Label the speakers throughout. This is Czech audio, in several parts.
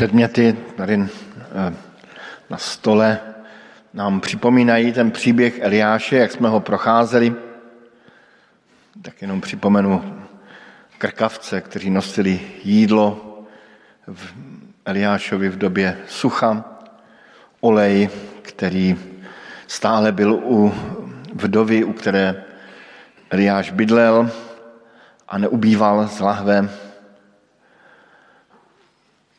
Speaker 1: předměty tady eh, na stole nám připomínají ten příběh Eliáše, jak jsme ho procházeli. Tak jenom připomenu krkavce, kteří nosili jídlo v Eliášovi v době sucha, olej, který stále byl u vdovy, u které Eliáš bydlel a neubýval z lahve.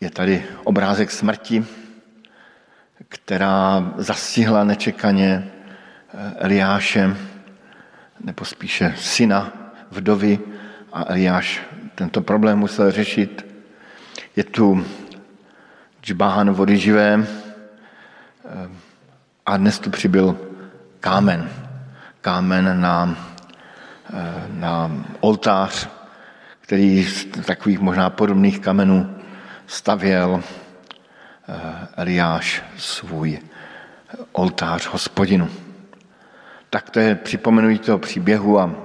Speaker 1: Je tady obrázek smrti, která zastihla nečekaně eh, Eliáše, nebo spíše syna vdovy a Eliáš tento problém musel řešit. Je tu džbán vody živé eh, a dnes tu přibyl kámen. Kámen na, eh, na oltář, který z takových možná podobných kamenů stavěl eh, Eliáš svůj oltář hospodinu. Tak to je připomenutí toho příběhu a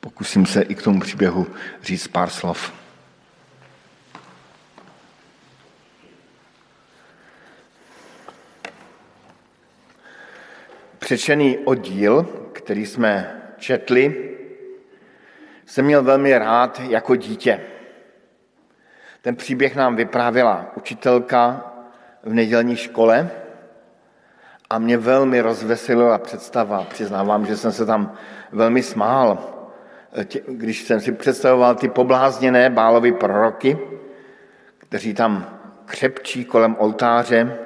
Speaker 1: pokusím se i k tomu příběhu říct pár slov. Přečený oddíl, který jsme četli, jsem měl velmi rád jako dítě. Ten příběh nám vyprávěla učitelka v nedělní škole a mě velmi rozveselila představa. Přiznávám, že jsem se tam velmi smál, když jsem si představoval ty poblázněné bálovy proroky, kteří tam křepčí kolem oltáře,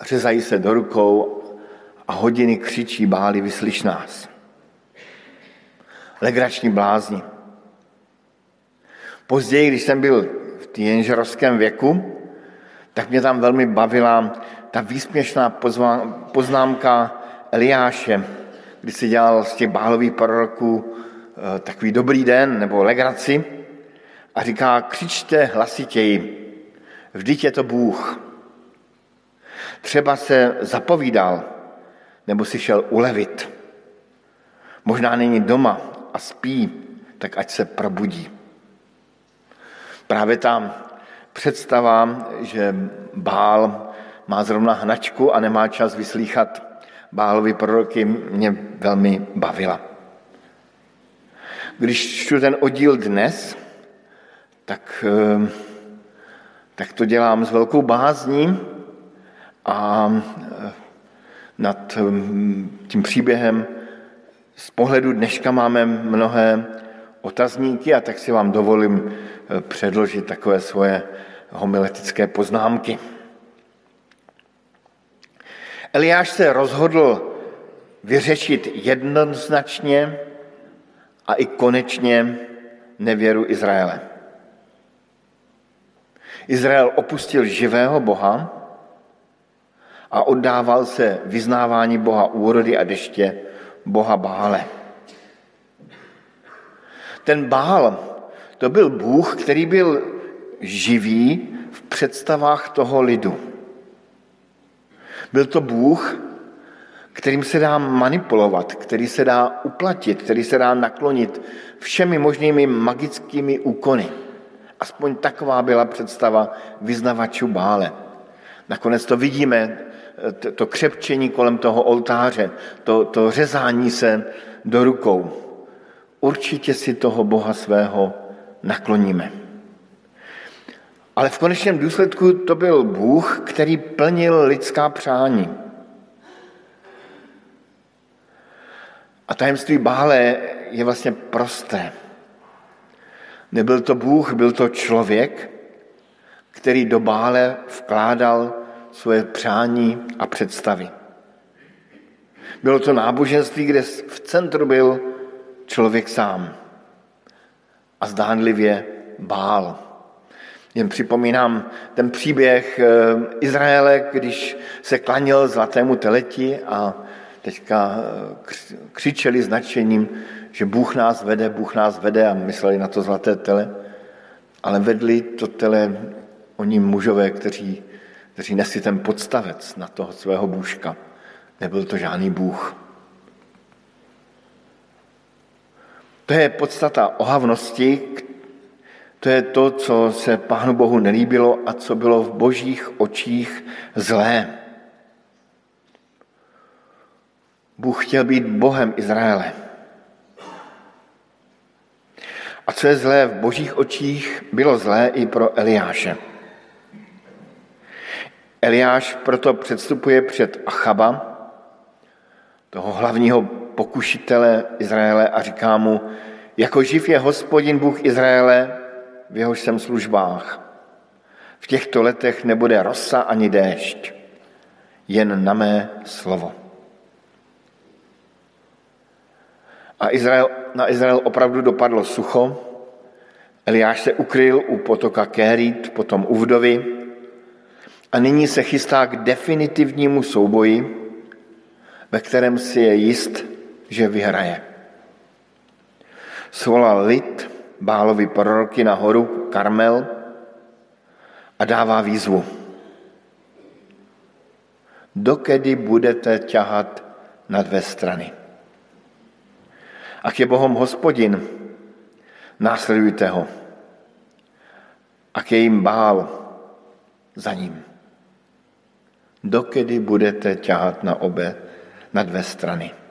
Speaker 1: řezají se do rukou a hodiny křičí báli, vyslyš nás. Legrační blázni. Později, když jsem byl teenagerovském věku, tak mě tam velmi bavila ta výsměšná poznámka Eliáše, kdy si dělal z těch bálových proroků eh, takový dobrý den nebo legraci a říká, křičte hlasitěji, vždyť je to Bůh. Třeba se zapovídal, nebo si šel ulevit. Možná není doma a spí, tak ať se probudí. Právě ta představa, že Bál má zrovna hnačku a nemá čas vyslýchat Bálovi proroky, mě velmi bavila. Když čtu ten oddíl dnes, tak, eh, tak to dělám s velkou bázní a eh, nad eh, tím příběhem z pohledu dneška máme mnohé otazníky a tak si vám dovolím eh, předložit takové svoje homiletické poznámky. Eliáš se rozhodl vyřešit jednoznačně a i konečně nevěru Izraele. Izrael opustil živého Boha a oddával se vyznávání Boha úrody a deště, Boha Bále. Ten Bál, to byl Bůh, který byl živý v představách toho lidu. Byl to Bůh, kterým se dá manipulovat, který se dá uplatit, který se dá naklonit všemi možnými magickými úkony. Aspoň taková byla představa vyznavačů Bále. Nakonec to vidíme, to křepčení kolem toho oltáře, to, to řezání se do rukou určitě si toho Boha svého nakloníme. Ale v konečném důsledku to byl Bůh, který plnil lidská přání. A tajemství Bále je vlastně prosté. Nebyl to Bůh, byl to člověk, který do Bále vkládal svoje přání a představy. Bylo to náboženství, kde v centru byl člověk sám a zdánlivě bál. Jen připomínám ten příběh eh, Izraele, když se klanil zlatému teleti a teďka eh, křičeli značením, že Bůh nás vede, Bůh nás vede a mysleli na to zlaté tele, ale vedli to tele oni mužové, kteří, kteří nesli ten podstavec na toho svého bůžka. Nebyl to žádný Bůh. To je podstata ohavnosti, To je to, co se Pánu Bohu nelíbilo a co bylo v božích očích zlé. Bůh chtěl být Bohem Izraele. A co je zlé v božích očích, bylo zlé i pro Eliáše. Eliáš proto předstupuje před Achaba, toho hlavního pokušitele Izraele a říká mu, jako živ je hospodin Bůh Izraele, v jehož jsem službách. V těchto letech nebude rosa ani déšť, jen na mé slovo. A Izrael, na Izrael opravdu dopadlo sucho. Eliáš se ukryl u potoka Kérit, potom u vdovy a nyní se chystá k definitivnímu souboji, ve kterém si je jist, že vyhraje. Svolal lid, Bálovi proroky na horu Karmel a dává výzvu. Dokedy budete ťahat na dvě strany? Ak je Bohom hospodin, následujte ho. Ak je jim bál, za ním. Dokedy budete ťahat na obě, na dvě strany?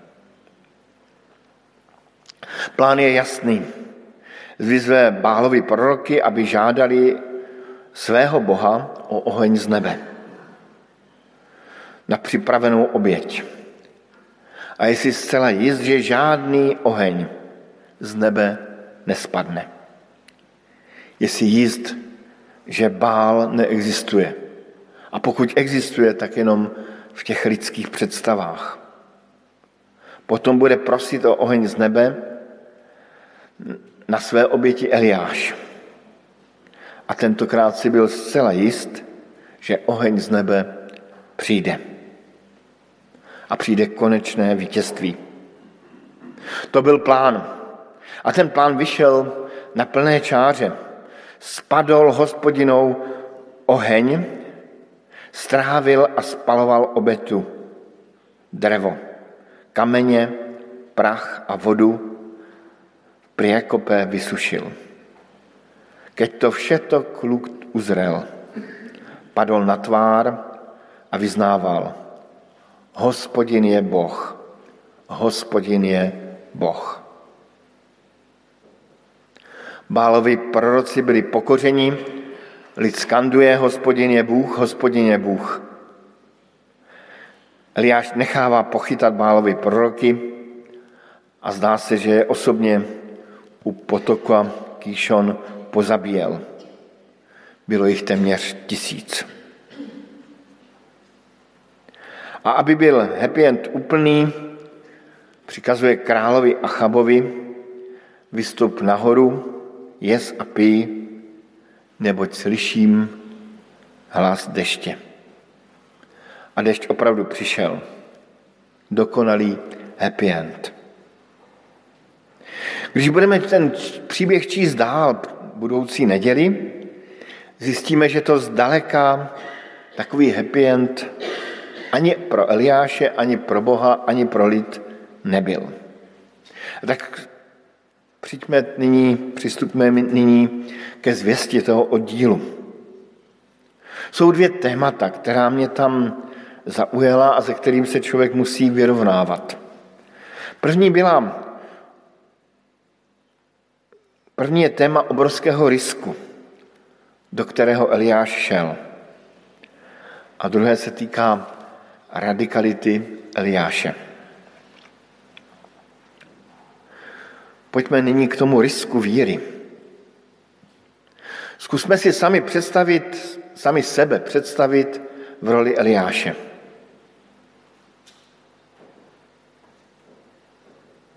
Speaker 1: Plán je jasný. Zvyzve Bálovi proroky, aby žádali svého Boha o oheň z nebe na připravenou oběť. A je si zcela jist, že žádný oheň z nebe nespadne. Je si jist, že bál neexistuje. A pokud existuje, tak jenom v těch lidských představách. Potom bude prosit o oheň z nebe na své oběti Eliáš. A tentokrát si byl zcela jist, že oheň z nebe přijde. A přijde konečné vítězství. To byl plán. A ten plán vyšel na plné čáře. Spadl hospodinou oheň, strávil a spaloval obetu, drevo, kameně, prach a vodu priekope vysušil. Keď to všeto kluk uzrel, padol na tvár a vyznával, hospodin je Boh, hospodin je Boh. Bálovi proroci byli pokoření, lid skanduje, hospodin je Bůh, hospodin je Bůh. Eliáš nechává pochytat Bálovi proroky a zdá se, že je osobně u potoka Kýšon pozabíjel. Bylo jich téměř tisíc. A aby byl happy end úplný, přikazuje královi Achabovi, vystup nahoru, jes a pij, neboť slyším hlas deště. A dešť opravdu přišel. Dokonalý happy end. Když budeme ten příběh číst dál budoucí neděli, zjistíme, že to zdaleka takový happy end ani pro Eliáše, ani pro Boha, ani pro lid nebyl. Tak přijďme nyní, přistupme nyní ke zvěsti toho oddílu. Jsou dvě témata, která mě tam zaujala a se kterým se člověk musí vyrovnávat. První byla První je téma obrovského risku, do kterého Eliáš šel. A druhé se týká radikality Eliáše. Pojďme nyní k tomu risku víry. Zkusme si sami představit, sami sebe představit v roli Eliáše.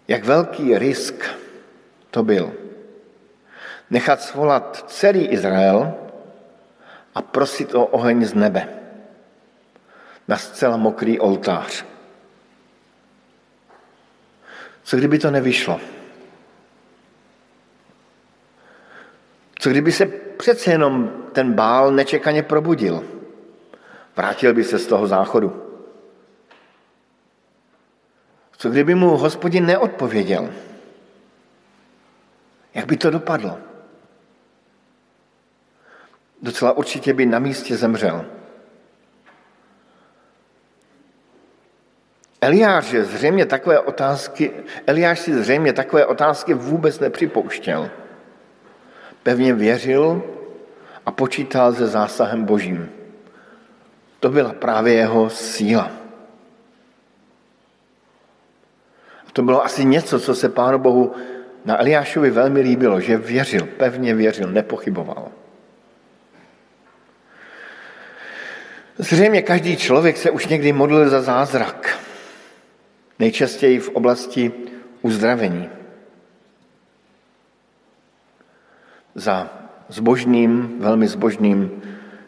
Speaker 1: Jak velký risk to byl nechat svolat celý Izrael a prosit o oheň z nebe na zcela mokrý oltář. Co kdyby to nevyšlo? Co kdyby se přece jenom ten bál nečekaně probudil? Vrátil by se z toho záchodu. Co kdyby mu hospodin neodpověděl? Jak by to dopadlo? Docela určitě by na místě zemřel. Eliáš, zřejmě takové otázky, Eliáš si zřejmě takové otázky vůbec nepřipouštěl. Pevně věřil a počítal se zásahem božím. To byla právě jeho síla. To bylo asi něco, co se Pánu Bohu na Eliášovi velmi líbilo, že věřil, pevně věřil, nepochyboval. Zřejmě každý člověk se už někdy modlil za zázrak. Nejčastěji v oblasti uzdravení. Za zbožným, velmi zbožným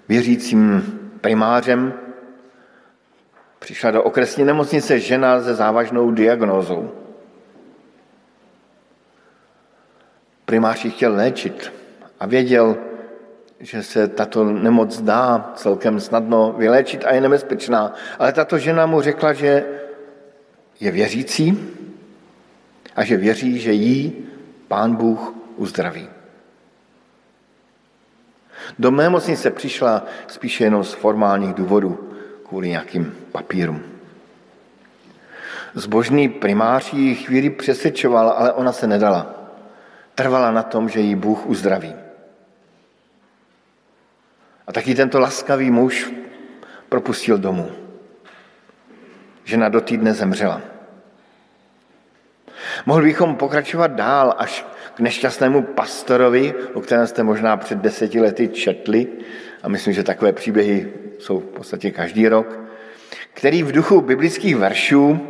Speaker 1: věřícím primářem přišla do okresní nemocnice žena se závažnou diagnózou. Primář ji chtěl léčit a věděl, že se tato nemoc dá celkem snadno vyléčit a je nebezpečná. Ale tato žena mu řekla, že je věřící a že věří, že jí pán Bůh uzdraví. Do mé nemocnice přišla spíše jenom z formálních důvodů, kvůli nějakým papírům. Zbožný primář ji chvíli přesvědčoval, ale ona se nedala. Trvala na tom, že ji Bůh uzdraví. A taky tento laskavý muž propustil domů. Žena do týdne zemřela. Mohli bychom pokračovat dál až k nešťastnému pastorovi, o kterém jste možná před deseti lety četli, a myslím, že takové příběhy jsou v podstatě každý rok, který v duchu biblických veršů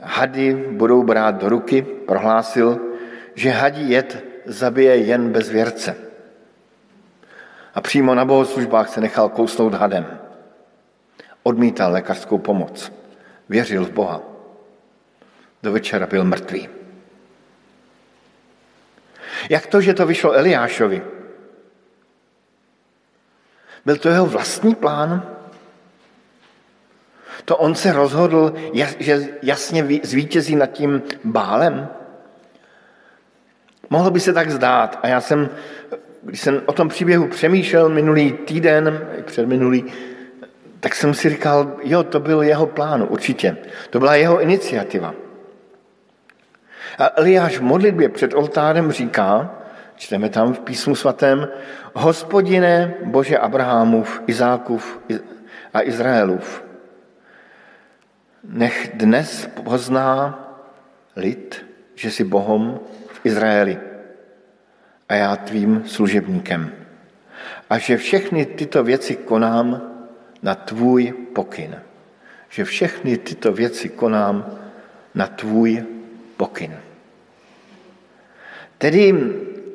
Speaker 1: hady budou brát do ruky, prohlásil, že hadí jed zabije jen bez věrce. A přímo na bohoslužbách se nechal kousnout hadem. Odmítal lékařskou pomoc. Věřil v Boha. Do večera byl mrtvý. Jak to, že to vyšlo Eliášovi? Byl to jeho vlastní plán? To on se rozhodl, že jasně zvítězí nad tím bálem? Mohlo by se tak zdát. A já jsem, když jsem o tom příběhu přemýšlel minulý týden, předminulý, tak jsem si říkal, jo, to byl jeho plán, určitě. To byla jeho iniciativa. A Eliáš v modlitbě před oltárem říká, čteme tam v písmu svatém, hospodine Bože Abrahamův, Izákův a Izraelův, nech dnes pozná lid, že jsi Bohom v Izraeli a já tvým služebníkem. A že všechny tyto věci konám na tvůj pokyn. Že všechny tyto věci konám na tvůj pokyn. Tedy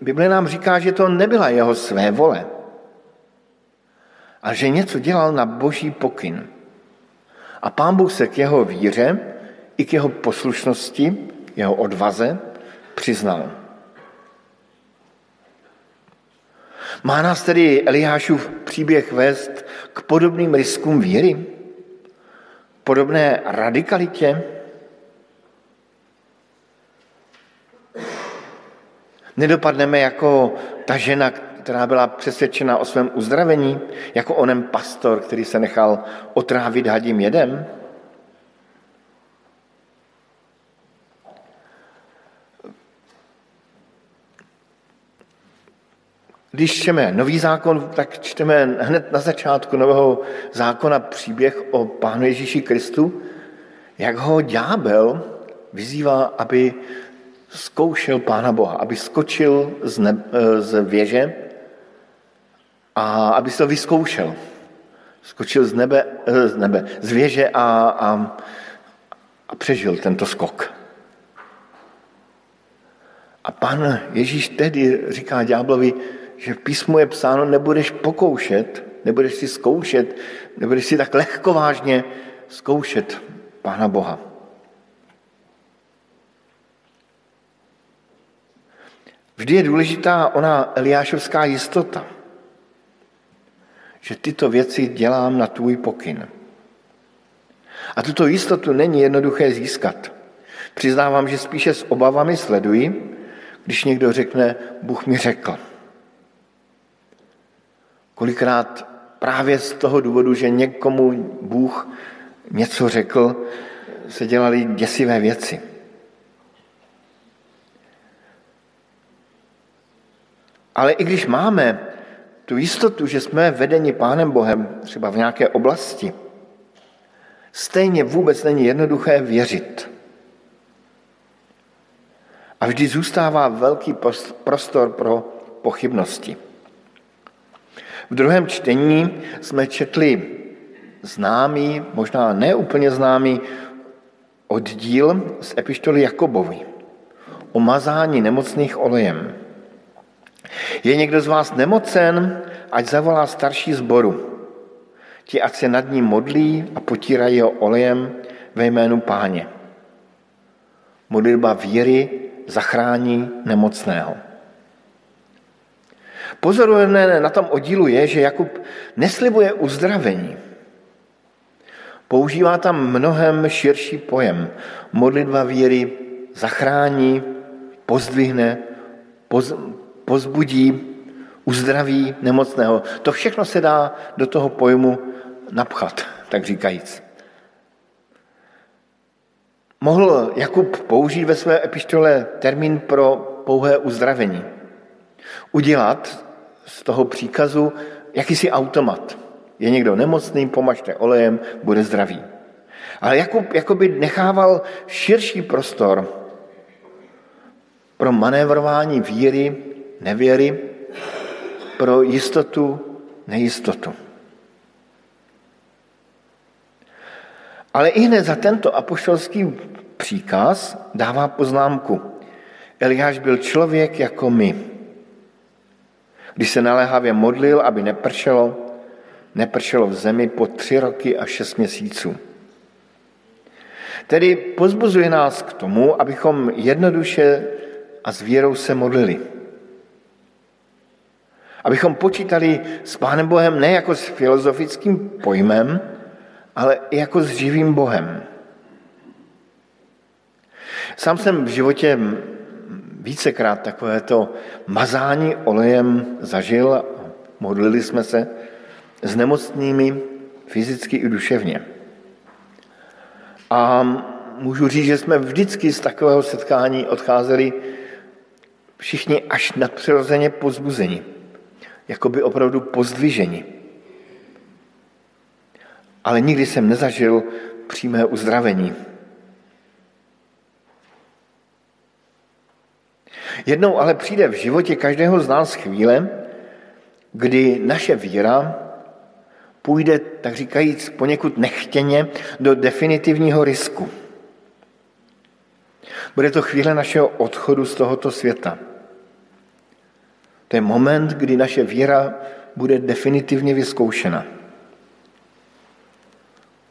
Speaker 1: Bible nám říká, že to nebyla jeho své vole, ale že něco dělal na boží pokyn. A pán Bůh se k jeho víře i k jeho poslušnosti, jeho odvaze přiznal. Má nás tedy Eliášův příběh vést k podobným riskům víry? Podobné radikalitě? Nedopadneme jako ta žena, která byla přesvědčena o svém uzdravení, jako onen pastor, který se nechal otrávit hadím jedem? Když čteme nový zákon, tak čteme hned na začátku nového zákona příběh o Pánu Ježíši Kristu, jak ho ďábel vyzývá, aby zkoušel Pána Boha, aby skočil z, ne, z věže a aby se to vyzkoušel. Skočil z nebe, z, nebe, z věže a, a, a přežil tento skok. A pan Ježíš tedy říká ďáblovi, že v písmu je psáno, nebudeš pokoušet, nebudeš si zkoušet, nebudeš si tak lehkovážně zkoušet Pána Boha. Vždy je důležitá ona Eliášovská jistota, že tyto věci dělám na tvůj pokyn. A tuto jistotu není jednoduché získat. Přiznávám, že spíše s obavami sleduji, když někdo řekne, Bůh mi řekl. Kolikrát právě z toho důvodu, že někomu Bůh něco řekl, se dělaly děsivé věci. Ale i když máme tu jistotu, že jsme vedeni Pánem Bohem, třeba v nějaké oblasti, stejně vůbec není jednoduché věřit. A vždy zůstává velký prostor pro pochybnosti. V druhém čtení jsme četli známý, možná neúplně známý oddíl z epištoly Jakobovi o mazání nemocných olejem. Je někdo z vás nemocen, ať zavolá starší zboru. Ti, ať se nad ním modlí a potírají ho olejem ve jménu páně. Modlitba víry zachrání nemocného. Pozoruhodné na tom oddílu je, že Jakub neslibuje uzdravení. Používá tam mnohem širší pojem. Modlitba víry zachrání, pozdvihne, poz, pozbudí, uzdraví nemocného. To všechno se dá do toho pojmu napchat, tak říkajíc. Mohl Jakub použít ve své epištole termín pro pouhé uzdravení. Udělat z toho příkazu jakýsi automat. Je někdo nemocný, pomažte olejem, bude zdravý. Ale Jakub jakoby nechával širší prostor pro manévrování víry, nevěry, pro jistotu, nejistotu. Ale i hned za tento apoštolský příkaz dává poznámku. Eliáš byl člověk jako my. Když se naléhavě modlil, aby nepršelo, nepršelo v zemi po tři roky a šest měsíců. Tedy pozbuzuje nás k tomu, abychom jednoduše a s vírou se modlili. Abychom počítali s Pánem Bohem ne jako s filozofickým pojmem, ale i jako s živým Bohem. Sám jsem v životě vícekrát takovéto mazání olejem zažil, modlili jsme se s nemocnými fyzicky i duševně. A můžu říct, že jsme vždycky z takového setkání odcházeli všichni až nadpřirozeně pozbuzeni, jako by opravdu pozdviženi. Ale nikdy jsem nezažil přímé uzdravení. Jednou ale přijde v životě každého z nás chvíle, kdy naše víra půjde, tak říkajíc, poněkud nechtěně do definitivního risku. Bude to chvíle našeho odchodu z tohoto světa. To je moment, kdy naše víra bude definitivně vyzkoušena.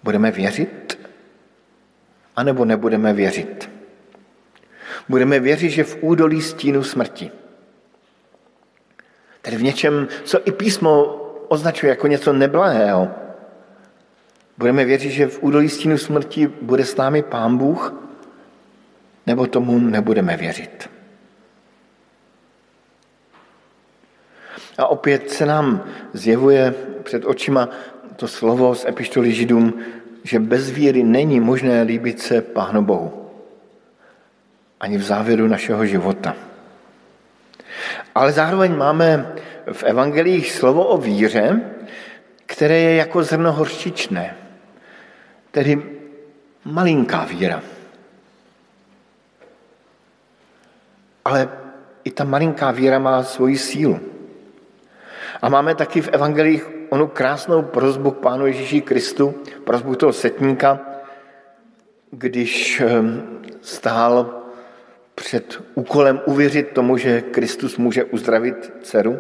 Speaker 1: Budeme věřit, anebo nebudeme věřit. Budeme věřit, že v údolí stínu smrti, tedy v něčem, co i písmo označuje jako něco neblahého, budeme věřit, že v údolí stínu smrti bude s námi Pán Bůh, nebo tomu nebudeme věřit. A opět se nám zjevuje před očima to slovo z epištoly Židům, že bez víry není možné líbit se Pánu Bohu. Ani v závěru našeho života. Ale zároveň máme v evangelích slovo o víře, které je jako zrno horčičné, tedy malinká víra. Ale i ta malinká víra má svoji sílu. A máme taky v evangelích onu krásnou prozbu k Pánu Ježíši Kristu, prozbu toho setníka, když ehm, stál před úkolem uvěřit tomu, že Kristus může uzdravit dceru.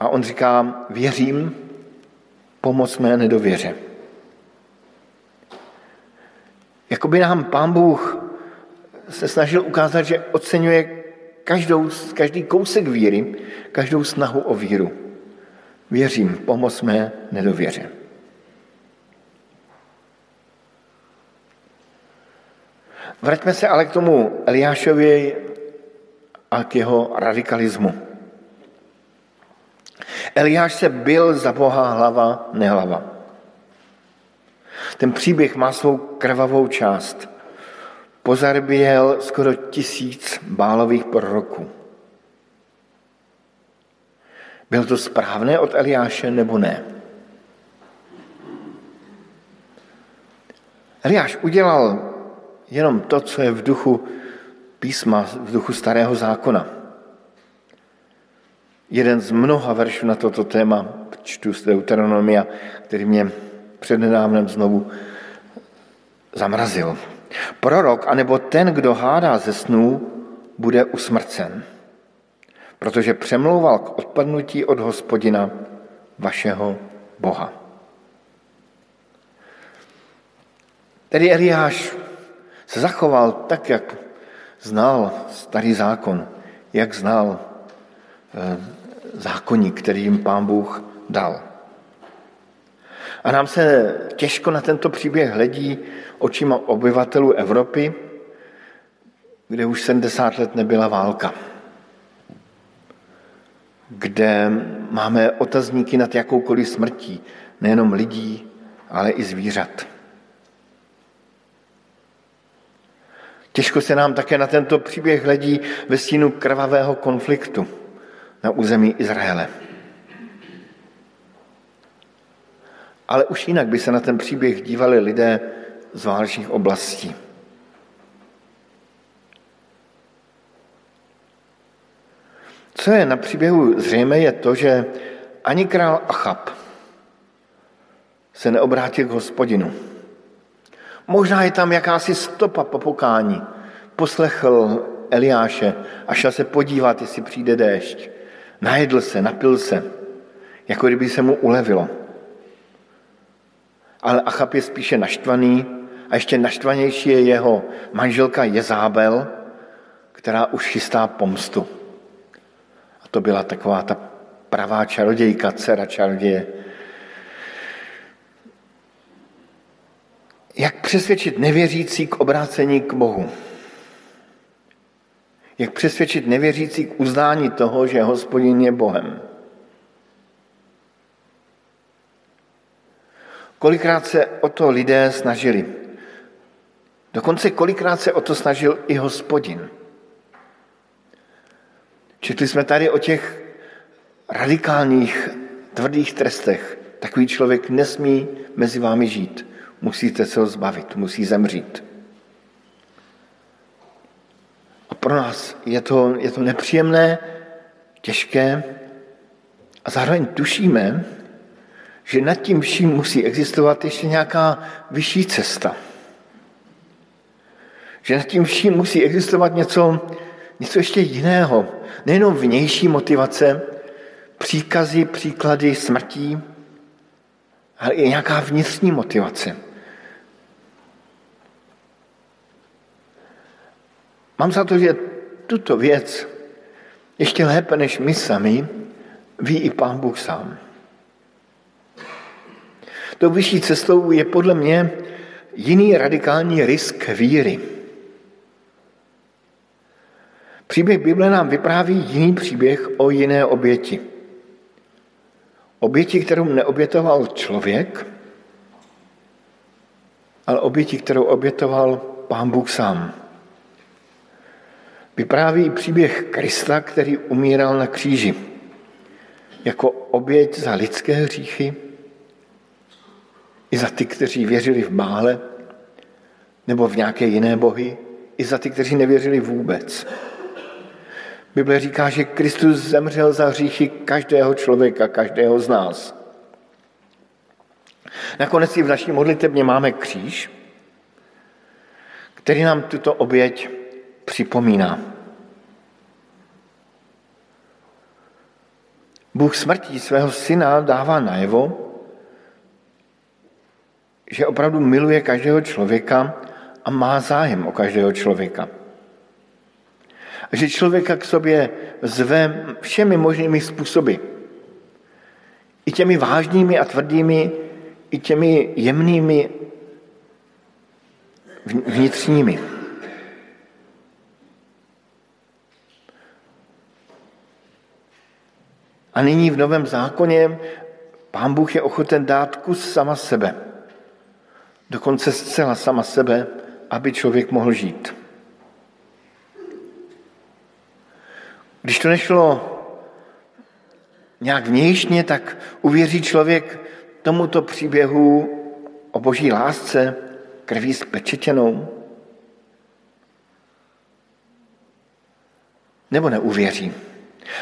Speaker 1: A on říká, věřím, pomoc mé nedověře. Jakoby nám pán Bůh se snažil ukázat, že oceňuje každou, každý kousek víry, každou snahu o víru. Věřím, pomoc mé nedověře. Vraťme se ale k tomu Eliášovi a k jeho radikalismu. Eliáš se byl za Boha hlava, nehlava. Ten příběh má svou krvavou část. Pozarběl skoro tisíc bálových proroků. Bylo to správné od Eliáše nebo ne? Eliáš udělal jenom to, co je v duchu písma, v duchu starého zákona. Jeden z mnoha veršů na toto téma čtu z Deuteronomia, který mě přednedávnem znovu zamrazil. Prorok, anebo ten, kdo hádá ze snů, bude usmrcen, protože přemlouval k odpadnutí od hospodina vašeho Boha. Tedy Eliáš se zachoval tak, jak znal starý zákon, jak znal eh, zákonník, který jim pán Bůh dal. A nám se těžko na tento příběh hledí očima obyvatelů Evropy, kde už 70 let nebyla válka. Kde máme otazníky nad jakoukoliv smrtí, nejenom lidí, ale i zvířat. Těžko se nám také na tento příběh hledí ve stínu krvavého konfliktu na území Izraele. Ale už jinak by se na ten příběh dívali lidé z válečných oblastí. Co je na příběhu zřejmé, je to, že ani král Achab se neobrátil k hospodinu. Možná je tam jakási stopa po pokání. Poslechl Eliáše a šel se podívat, jestli přijde déšť. Najedl se, napil se, jako kdyby se mu ulevilo. Ale Achab je spíše naštvaný a ještě naštvanější je jeho manželka Jezábel, která už chystá pomstu. A to byla taková ta pravá čarodějka, dcera čaroděje. Jak přesvědčit nevěřící k obrácení k Bohu? Jak přesvědčit nevěřící k uznání toho, že hospodin je Bohem? Kolikrát se o to lidé snažili. Dokonce kolikrát se o to snažil i hospodin. Četli jsme tady o těch radikálních, tvrdých trestech. Takový člověk nesmí mezi vámi žít. Musíte se ho zbavit, musí zemřít. A pro nás je to, je to nepříjemné, těžké a zároveň tušíme, že nad tím vším musí existovat ještě nějaká vyšší cesta. Že nad tím vším musí existovat něco, něco ještě jiného. Nejenom vnější motivace, příkazy, příklady smrtí, ale i nějaká vnitřní motivace. Mám za to, že tuto věc ještě lépe než my sami ví i Pán Bůh sám. Tou vyšší cestou je podle mě jiný radikální risk víry. Příběh Bible nám vypráví jiný příběh o jiné oběti. Oběti, kterou neobětoval člověk, ale oběti, kterou obětoval Pán Bůh sám. Vypráví příběh Krista, který umíral na kříži jako oběť za lidské hříchy, i za ty, kteří věřili v Bále nebo v nějaké jiné bohy, i za ty, kteří nevěřili vůbec. Bible říká, že Kristus zemřel za hříchy každého člověka, každého z nás. Nakonec i v naší modlitebně máme kříž, který nám tuto oběť připomíná. Bůh smrtí svého syna dává najevo, že opravdu miluje každého člověka a má zájem o každého člověka. A že člověka k sobě zve všemi možnými způsoby. I těmi vážnými a tvrdými, i těmi jemnými vnitřními. A nyní v Novém zákoně Pán Bůh je ochoten dát kus sama sebe. Dokonce zcela sama sebe, aby člověk mohl žít. Když to nešlo nějak vnějšně, tak uvěří člověk tomuto příběhu o boží lásce krví spečetěnou? Nebo neuvěří?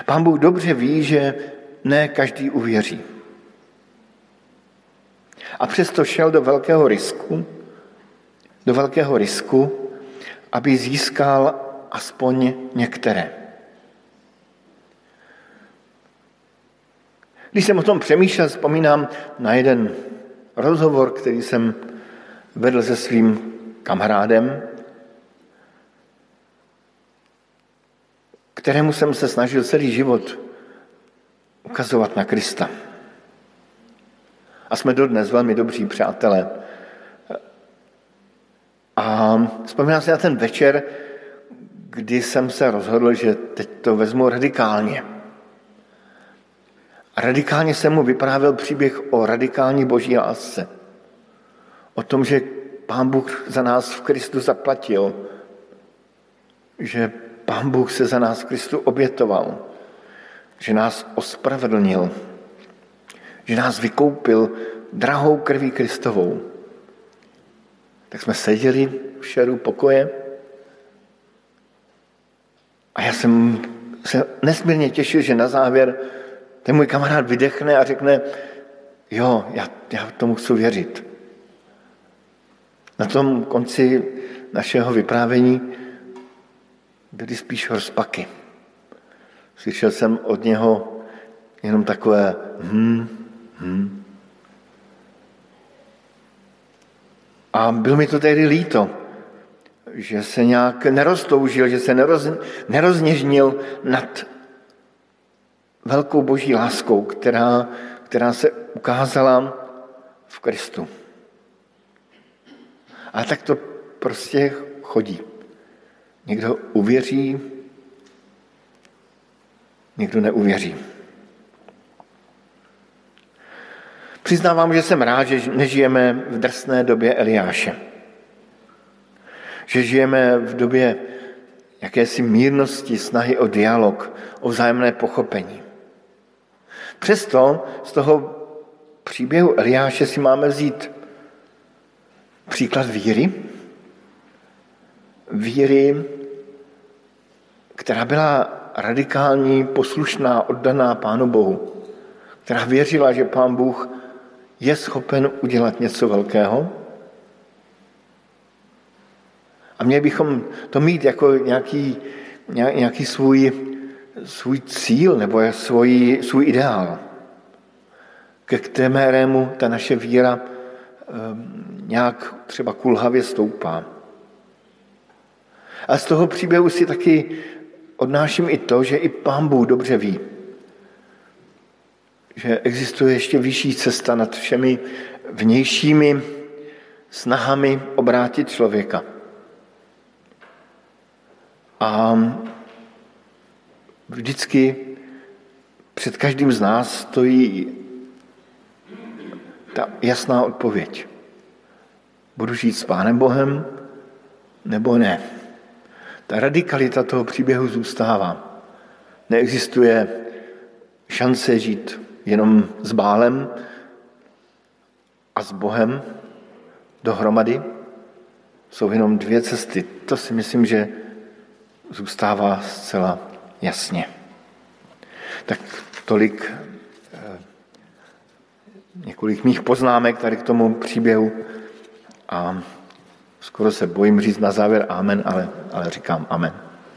Speaker 1: Pán Bůh dobře ví, že ne každý uvěří. A přesto šel do velkého risku, do velkého risku, aby získal aspoň některé. Když jsem o tom přemýšlel, vzpomínám na jeden rozhovor, který jsem vedl se svým kamarádem, kterému jsem se snažil celý život ukazovat na Krista. A jsme dodnes velmi dobří přátelé. A vzpomínám si na ten večer, kdy jsem se rozhodl, že teď to vezmu radikálně. A radikálně jsem mu vyprávěl příběh o radikální boží lásce. O tom, že Pán Bůh za nás v Kristu zaplatil, že Pán Bůh se za nás Kristu obětoval, že nás ospravedlnil, že nás vykoupil drahou krví Kristovou. Tak jsme seděli v šeru pokoje a já jsem se nesmírně těšil, že na závěr ten můj kamarád vydechne a řekne, jo, já, já tomu chci věřit. Na tom konci našeho vyprávění byly spíš rozpaky. Slyšel jsem od něho jenom takové hm, hm. A byl mi to tehdy líto, že se nějak neroztoužil, že se neroz, nerozněžnil nad velkou boží láskou, která, která se ukázala v Kristu. A tak to prostě chodí. Někdo uvěří, někdo neuvěří. Přiznávám, že jsem rád, že nežijeme v drsné době Eliáše. Že žijeme v době jakési mírnosti, snahy o dialog, o vzájemné pochopení. Přesto z toho příběhu Eliáše si máme vzít příklad víry. Víry, která byla radikální, poslušná, oddaná Pánu Bohu, která věřila, že Pán Bůh je schopen udělat něco velkého. A měli bychom to mít jako nějaký, nějaký svůj, svůj cíl nebo svůj, svůj ideál, ke kterému ta naše víra ehm, nějak třeba kulhavě stoupá. A z toho příběhu si taky odnáším i to, že i pán Bůh dobře ví, že existuje ještě vyšší cesta nad všemi vnějšími snahami obrátit člověka. A vždycky před každým z nás stojí ta jasná odpověď. Budu žít s Pánem Bohem nebo ne? Ta radikalita toho příběhu zůstává. Neexistuje šance žít jenom s Bálem a s Bohem dohromady. Jsou jenom dvě cesty. To si myslím, že zůstává zcela jasně. Tak tolik eh, několik mých poznámek tady k tomu příběhu a skoro se bojím říct na závěr amen, ale, ale říkám amen.